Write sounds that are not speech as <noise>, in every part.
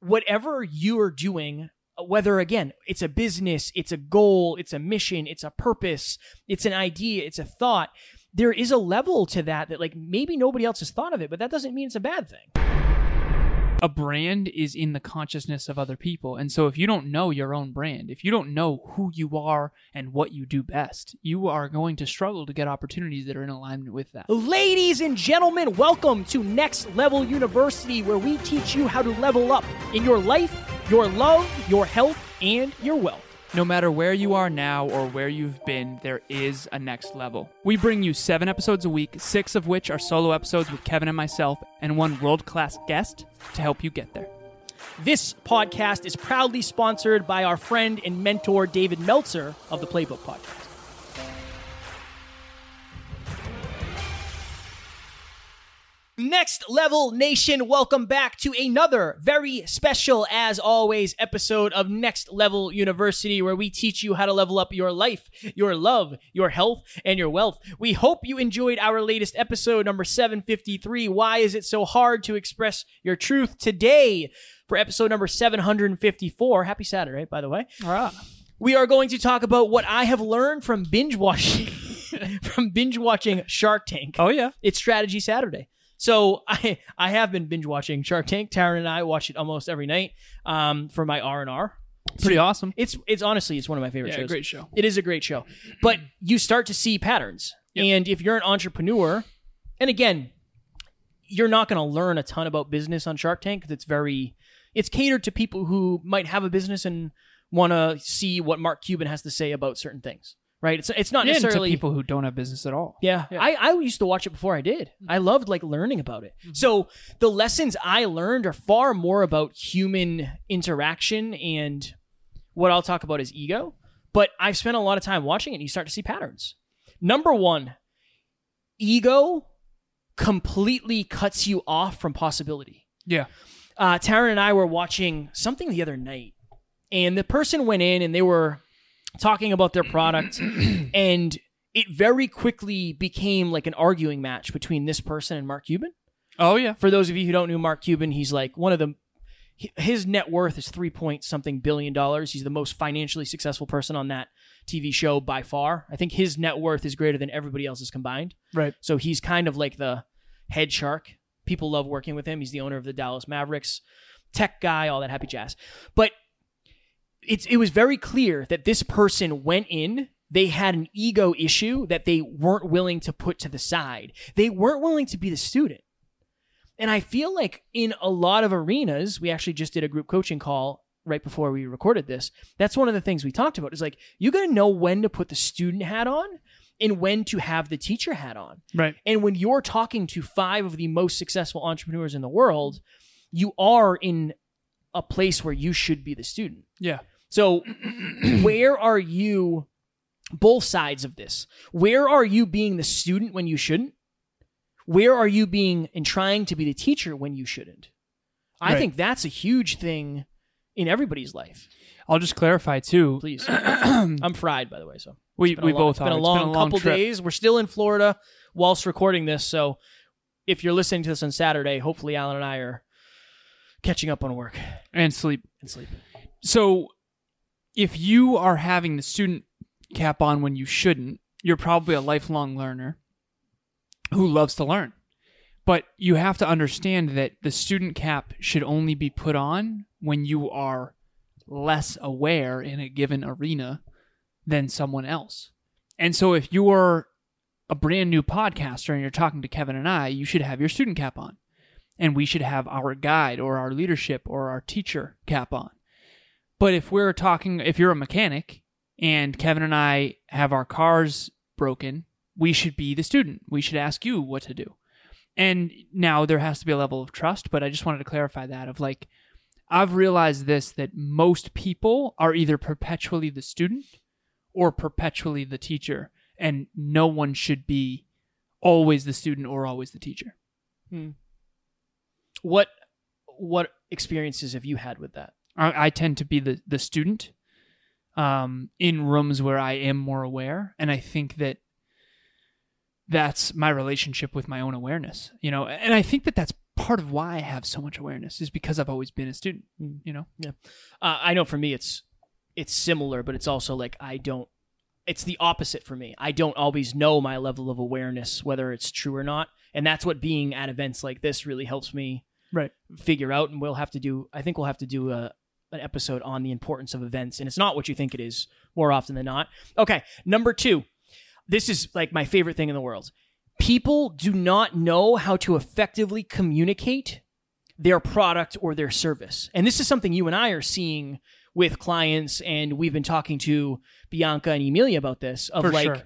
whatever you are doing, uh, whether again, it's a business, it's a goal, it's a mission, it's a purpose, it's an idea, it's a thought, there is a level to that that like maybe nobody else has thought of it, but that doesn't mean it's a bad thing. A brand is in the consciousness of other people. And so if you don't know your own brand, if you don't know who you are and what you do best, you are going to struggle to get opportunities that are in alignment with that. Ladies and gentlemen, welcome to Next Level University, where we teach you how to level up in your life, your love, your health, and your wealth. No matter where you are now or where you've been, there is a next level. We bring you seven episodes a week, six of which are solo episodes with Kevin and myself, and one world class guest to help you get there. This podcast is proudly sponsored by our friend and mentor David Meltzer of the Playbook Podcast. Next Level Nation, welcome back to another very special, as always, episode of Next Level University, where we teach you how to level up your life, your love, your health, and your wealth. We hope you enjoyed our latest episode, number 753. Why is it so hard to express your truth today? For episode number 754. Happy Saturday, by the way. All right. We are going to talk about what I have learned from binge watching <laughs> from binge watching Shark Tank. Oh, yeah. It's Strategy Saturday. So <laughs> I I have been binge watching Shark Tank. Taryn and I watch it almost every night um, for my R and R. Pretty awesome. It's it's honestly it's one of my favorite Yeah, shows. great show. It is a great show, but you start to see patterns, Yep. and if you're an entrepreneur, and again, you're not going to learn a ton about business on Shark Tank because it's very it's catered to people who might have a business and want to see what Mark Cuban has to say about certain things. Right? It's it's not Yeah, necessarily people who don't have business at all. yeah, Yeah. I, I used to watch it before I did. I loved like learning about it. So the lessons I learned are far more about human interaction and what I'll talk about is ego. But I've spent a lot of time watching it and you start to see patterns. Number one, ego completely cuts you off from possibility Yeah. uh, Taryn and I were watching something the other night, and the person went in and they were talking about their product, and it very quickly became like an arguing match between this person and Mark Cuban. Oh, yeah. For those of you who don't know Mark Cuban, he's like one of the his net worth is three point something billion dollars. He's the most financially successful person on that TV show by far. I think his net worth is greater than everybody else's combined. Right. So he's kind of like the head shark. People love working with him. He's the owner of the Dallas Mavericks, tech guy, all that happy jazz. But it's it was very clear that this person went in. They had an ego issue that they weren't willing to put to the side. They weren't willing to be the student. And I feel like in a lot of arenas, we actually just did a group coaching call right before we recorded this. That's one of the things we talked about. Is like you got to know when to put the student hat on and when to have the teacher hat on. Right. And when you're talking to five of the most successful entrepreneurs in the world, you are in a place where you should be the student. Yeah. So, <clears throat> where are you, both sides of this? Where are you being the student when you shouldn't? Where are you being and trying to be the teacher when you shouldn't? I Right. think that's a huge thing in everybody's life. I'll just clarify, too. Please. <clears throat> I'm fried, by the way. So We, we long, both it's been are. a long, been a long couple trip. days. We're still in Florida whilst recording this. So if you're listening to this on Saturday, hopefully Alan and I are catching up on work And sleep. and sleep. So, if you are having the student cap on when you shouldn't, you're probably a lifelong learner who loves to learn. But you have to understand that the student cap should only be put on when you are less aware in a given arena than someone else. And so, if you're a brand new podcaster and you're talking to Kevin and I, you should have your student cap on. And we should have our guide or our leadership or our teacher cap on. But if we're talking, if you're a mechanic and Kevin and I have our cars broken, we should be the student. We should ask you what to do. And now there has to be a level of trust, but I just wanted to clarify that of like, I've realized this that most people are either perpetually the student or perpetually the teacher, and no one should be always the student or always the teacher. Hmm. What what experiences have you had with that? I, I tend to be the the student um, in rooms where I am more aware, and I think that that's my relationship with my own awareness. You know, and I think that that's part of why I have so much awareness is because I've always been a student. Mm. You know, Uh, I know for me it's it's similar, but it's also like I don't. It's the opposite for me. I don't always know my level of awareness whether it's true or not, and that's what being at events like this really helps me right? figure out. And we'll have to do. I think we'll have to do a an episode on the importance of events, and it's not what you think it is more often than not. Okay, number two. This is like my favorite thing in the world. People do not know how to effectively communicate their product or their service. And this is something you and I are seeing with clients and we've been talking to Bianca and Emilia about this of For like sure.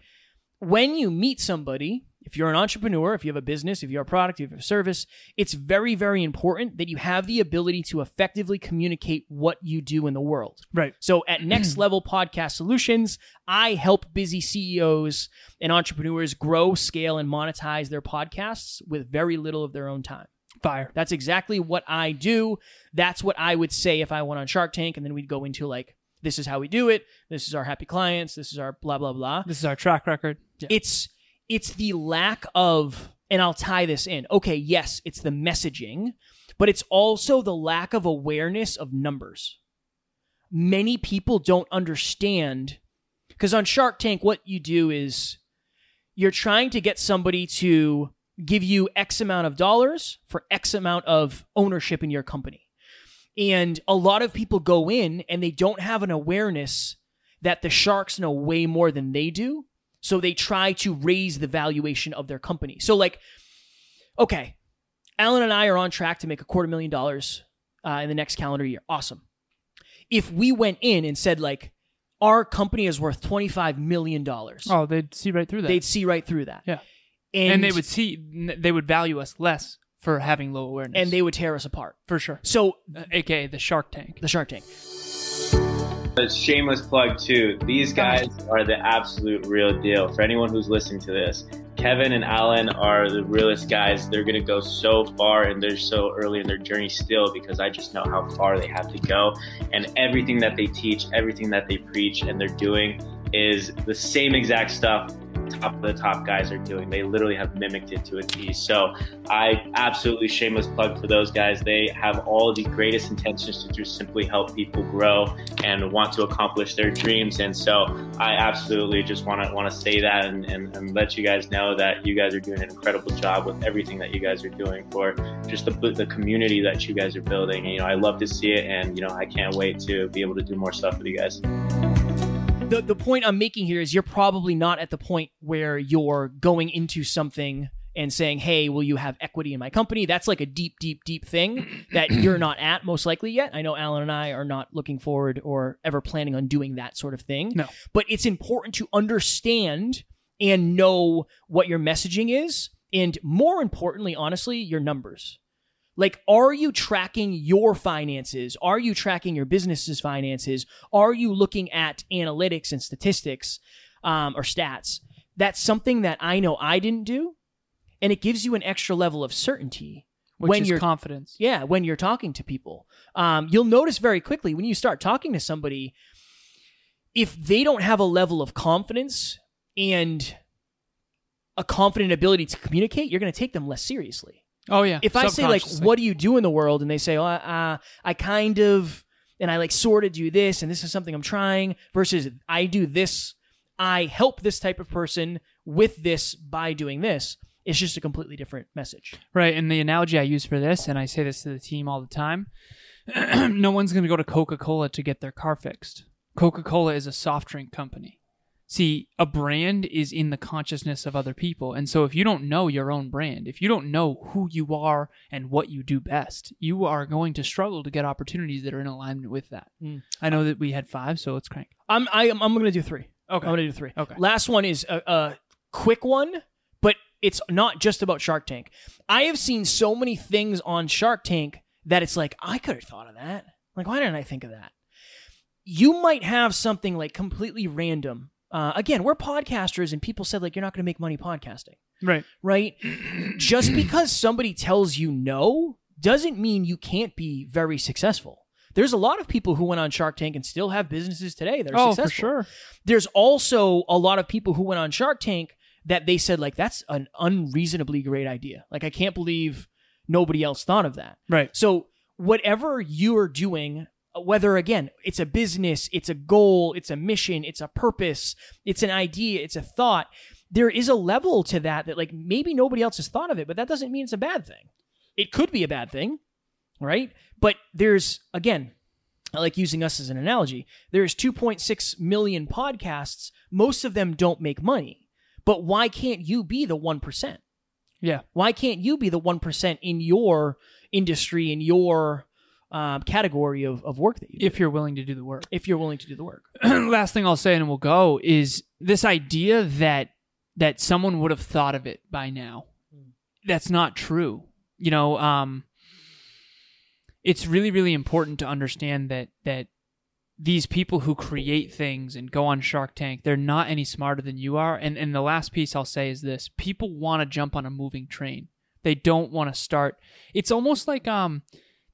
when you meet somebody, if you're an entrepreneur, if you have a business, if you have a product, if you have a service, it's very very important that you have the ability to effectively communicate what you do in the world. Right. So at <clears throat> Next Level Podcast Solutions, I help busy CEOs and entrepreneurs grow, scale, and monetize their podcasts with very little of their own time. Fire. That's exactly what I do. That's what I would say if I went on Shark Tank, and then we'd go into like, this is how we do it. This is our happy clients. This is our blah blah blah. This is our track record. Yeah. It's it's the lack of, and I'll tie this in. Okay, yes, it's the messaging, but it's also the lack of awareness of numbers. Many people don't understand because on Shark Tank, what you do is you're trying to get somebody to give you X amount of dollars for X amount of ownership in your company. And a lot of people go in and they don't have an awareness that the sharks know way more than they do. So they try to raise the valuation of their company. So, like, okay, Alan and I are on track to make a quarter million dollars uh, in the next calendar year. Awesome. If we went in and said, like, our company is worth $25 million. Oh, they'd see right through that. they'd see right through that. Yeah. And, and they would see they would value us less for having low awareness. and they would tear us apart. for sure. So, Uh, AKA the Shark Tank. the Shark Tank. A shameless plug too. These guys are the absolute real deal. For anyone who's listening to this, Kevin and Alan are the realest guys. They're gonna go so far, and they're so early in their journey still because I just know how far they have to go. And everything that they teach, everything that they preach, and they're doing is the same exact stuff top of the top guys are doing. They literally have mimicked it to a T. So I absolutely shameless plug for those guys. They have all the greatest intentions to just simply help people grow and want to accomplish their dreams. And so I absolutely just want to want to say that and, and, and let you guys know that you guys are doing an incredible job with everything that you guys are doing for just the, the community that you guys are building. And, you know, I love to see it, and you know, I can't wait to be able to do more stuff with you guys. The the point I'm making here is you're probably not at the point where you're going into something and saying, "Hey, will you have equity in my company?" That's like a deep, deep, deep thing <clears throat> that you're not at most likely yet. I know Alan and I are not looking forward or ever planning on doing that sort of thing. No. But it's important to understand and know what your messaging is and more importantly, honestly, your numbers. Like, are you tracking your finances? Are you tracking your business's finances? Are you looking at analytics and statistics um, or stats? That's something that I know I didn't do. And it gives you an extra level of certainty Which when is you're confidence. yeah, when you're talking to people. Um, you'll notice very quickly when you start talking to somebody, if they don't have a level of confidence and a confident ability to communicate, you're going to take them less seriously. Oh yeah. If I say like, "What do you do in the world?" and they say, "Oh, uh, I kind of," and I like sort of do this, and this is something I'm trying, versus I do this, I help this type of person with this by doing this. It's just a completely different message. Right, and the analogy I use for this, and I say this to the team all the time, <clears throat> no one's going to go to Coca Cola to get their car fixed. Coca Cola is a soft drink company. See, a brand is in the consciousness of other people. And so if you don't know your own brand, if you don't know who you are and what you do best, you are going to struggle to get opportunities that are in alignment with that. Mm. I know that we had five, so let's crank. I'm I, am I'm going to do three. Okay. I'm going to do three. Okay. Last one is a, a quick one, but it's not just about Shark Tank. I have seen so many things on Shark Tank that it's like I could have thought of that. Like, why didn't I think of that? You might have something like completely random. Uh, again, we're podcasters, and people said like you're not going to make money podcasting, Right. right? <clears throat> just because somebody tells you no doesn't mean you can't be very successful. There's a lot of people who went on Shark Tank and still have businesses today that are Oh, successful for sure. there's also a lot of people who went on Shark Tank that they said like that's an unreasonably great idea. Like I can't believe nobody else thought of that. Right. So whatever you are doing, whether again it's a business, it's a goal, it's a mission, it's a purpose, it's an idea, it's a thought, there is a level to that that like maybe nobody else has thought of it, but that doesn't mean it's a bad thing. It could be a bad thing, right? But there's again, I like using us as an analogy. There's 2.6 million podcasts. Most of them don't make money. But why can't you be the 1%? Yeah. Why can't you be the 1% in your industry, in your um, category of, of work that you do, If you're willing to do the work. if you're willing to do the work? <clears throat> last thing I'll say and we'll go is this idea that that someone would have thought of it by now. That's not true. You know, um it's really really important to understand that that these people who create things and go on Shark Tank, they're not any smarter than you are. And and the last piece I'll say is this: people want to jump on a moving train. They don't want to start. It's almost like um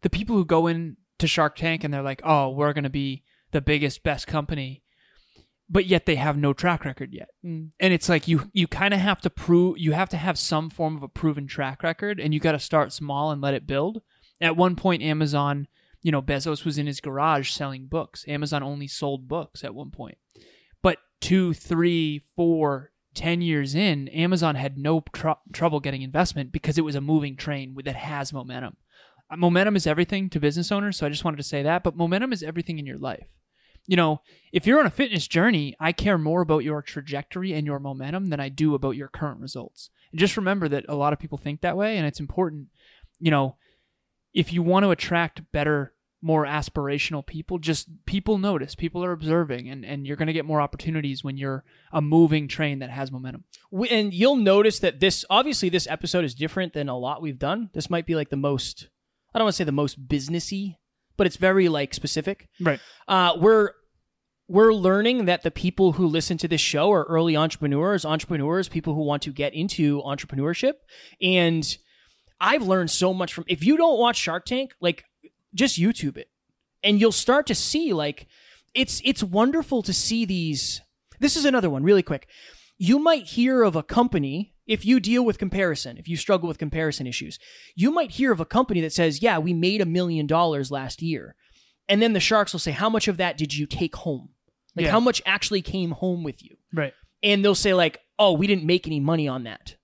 the people who go in to Shark Tank and they're like, "Oh, we're going to be the biggest best company." But yet they have no track record yet. Mm. And it's like you you kind of have to prove you have to have some form of a proven track record and you got to start small and let it build. At one point Amazon you know, Bezos was in his garage selling books. Amazon only sold books at one point. But two, three, four, ten years in, Amazon had no tr- trouble getting investment because it was a moving train that has momentum. Momentum is everything to business owners, so I just wanted to say that. But momentum is everything in your life. You know, if you're on a fitness journey, I care more about your trajectory and your momentum than I do about your current results. And just remember that a lot of people think that way, and it's important. You know, if you want to attract better more aspirational people just people notice people are observing and, and you're going to get more opportunities when you're a moving train that has momentum and you'll notice that this obviously this episode is different than a lot we've done. This might be like the most I don't want to say the most businessy, but it's very like specific. right Uh, we're we're learning that the people who listen to this show are early entrepreneurs, entrepreneurs, people who want to get into entrepreneurship, and I've learned so much from. If you don't watch Shark Tank, like just YouTube it, and you'll start to see like it's it's wonderful to see these. This is another one, really quick. You might hear of a company if you deal with comparison, if you struggle with comparison issues, you might hear of a company that says, "Yeah, we made a million dollars last year," and then the sharks will say, "How much of that did you take home? Like Yeah. how much actually came home with you?" right And they'll say like, "Oh, we didn't make any money on that.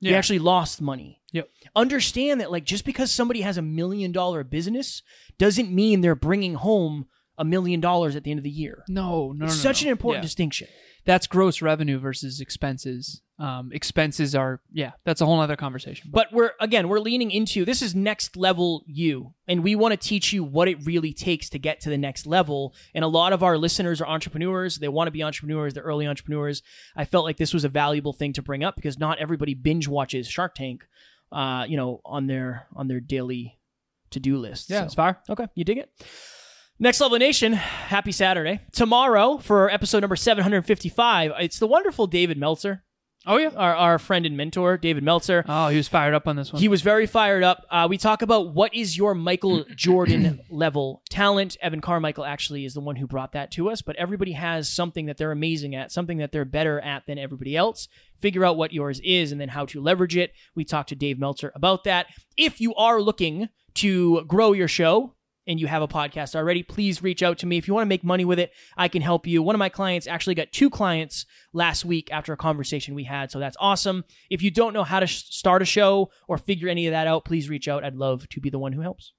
We actually lost money." Yep. Understand that like just because somebody has a million dollar business doesn't mean they're bringing home a million dollars at the end of the year. no no It's no, such no. an important Yeah. distinction. That's gross revenue versus expenses um, expenses are yeah that's a whole other conversation But we're again, we're leaning into this is next level you, and we want to teach you what it really takes to get to the next level. And a lot of our listeners are entrepreneurs; they want to be entrepreneurs, they're early entrepreneurs. I felt like this was a valuable thing to bring up because not everybody binge watches Shark Tank, uh, you know, on their on their daily to do list. yeah So- it's fire Okay, you dig it? Next Level Nation, happy Saturday. Tomorrow, for episode number 755, it's the wonderful David Meltzer, oh yeah our, our friend and mentor, David Meltzer. oh he was fired up on this one He was very fired up. Uh, we talk about what is your Michael <clears throat> Jordan level talent. Evan Carmichael actually is the one who brought that to us, but everybody has something that they're amazing at, something that they're better at than everybody else. Figure out what yours is and then how to leverage it. We talked to Dave Meltzer about that. If you are looking to grow your show, and you have a podcast already, please reach out to me. If you want to make money with it, I can help you. One of my clients actually got two clients last week after a conversation we had, so that's awesome. If you don't know how to sh- start a show or figure any of that out, please reach out. I'd love to be the one who helps.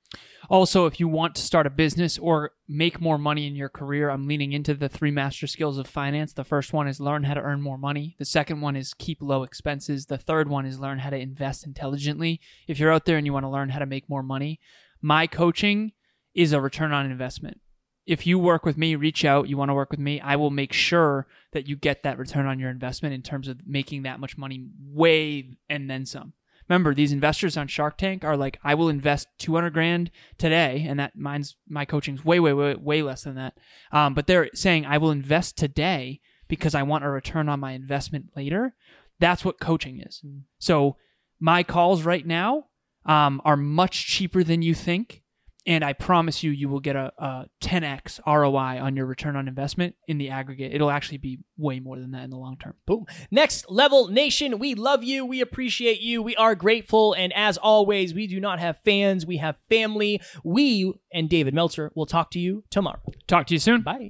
Also, if you want to start a business or make more money in your career, I'm leaning into the three master skills of finance. The first one is learn how to earn more money. The second one is keep low expenses. The third one is learn how to invest intelligently. If you're out there and you want to learn how to make more money, my coaching is a return on investment. If you work with me, reach out, you want to work with me, I will make sure that you get that return on your investment in terms of making that much money way and then some. Remember, these investors on Shark Tank are like, I will invest 200 grand today, and that mine's my coaching's way, way, way, way less than that. Um, but they're saying I will invest today because I want a return on my investment later. That's what coaching is. So my calls right now um, are much cheaper than you think, and I promise you, you will get a, a 10x ROI on your return on investment in the aggregate. It'll actually be way more than that in the long term. Boom. Next Level Nation, we love you. We appreciate you. We are grateful. And as always, we do not have fans, we have family. We and David Meltzer will talk to you tomorrow. Talk to you soon. Bye.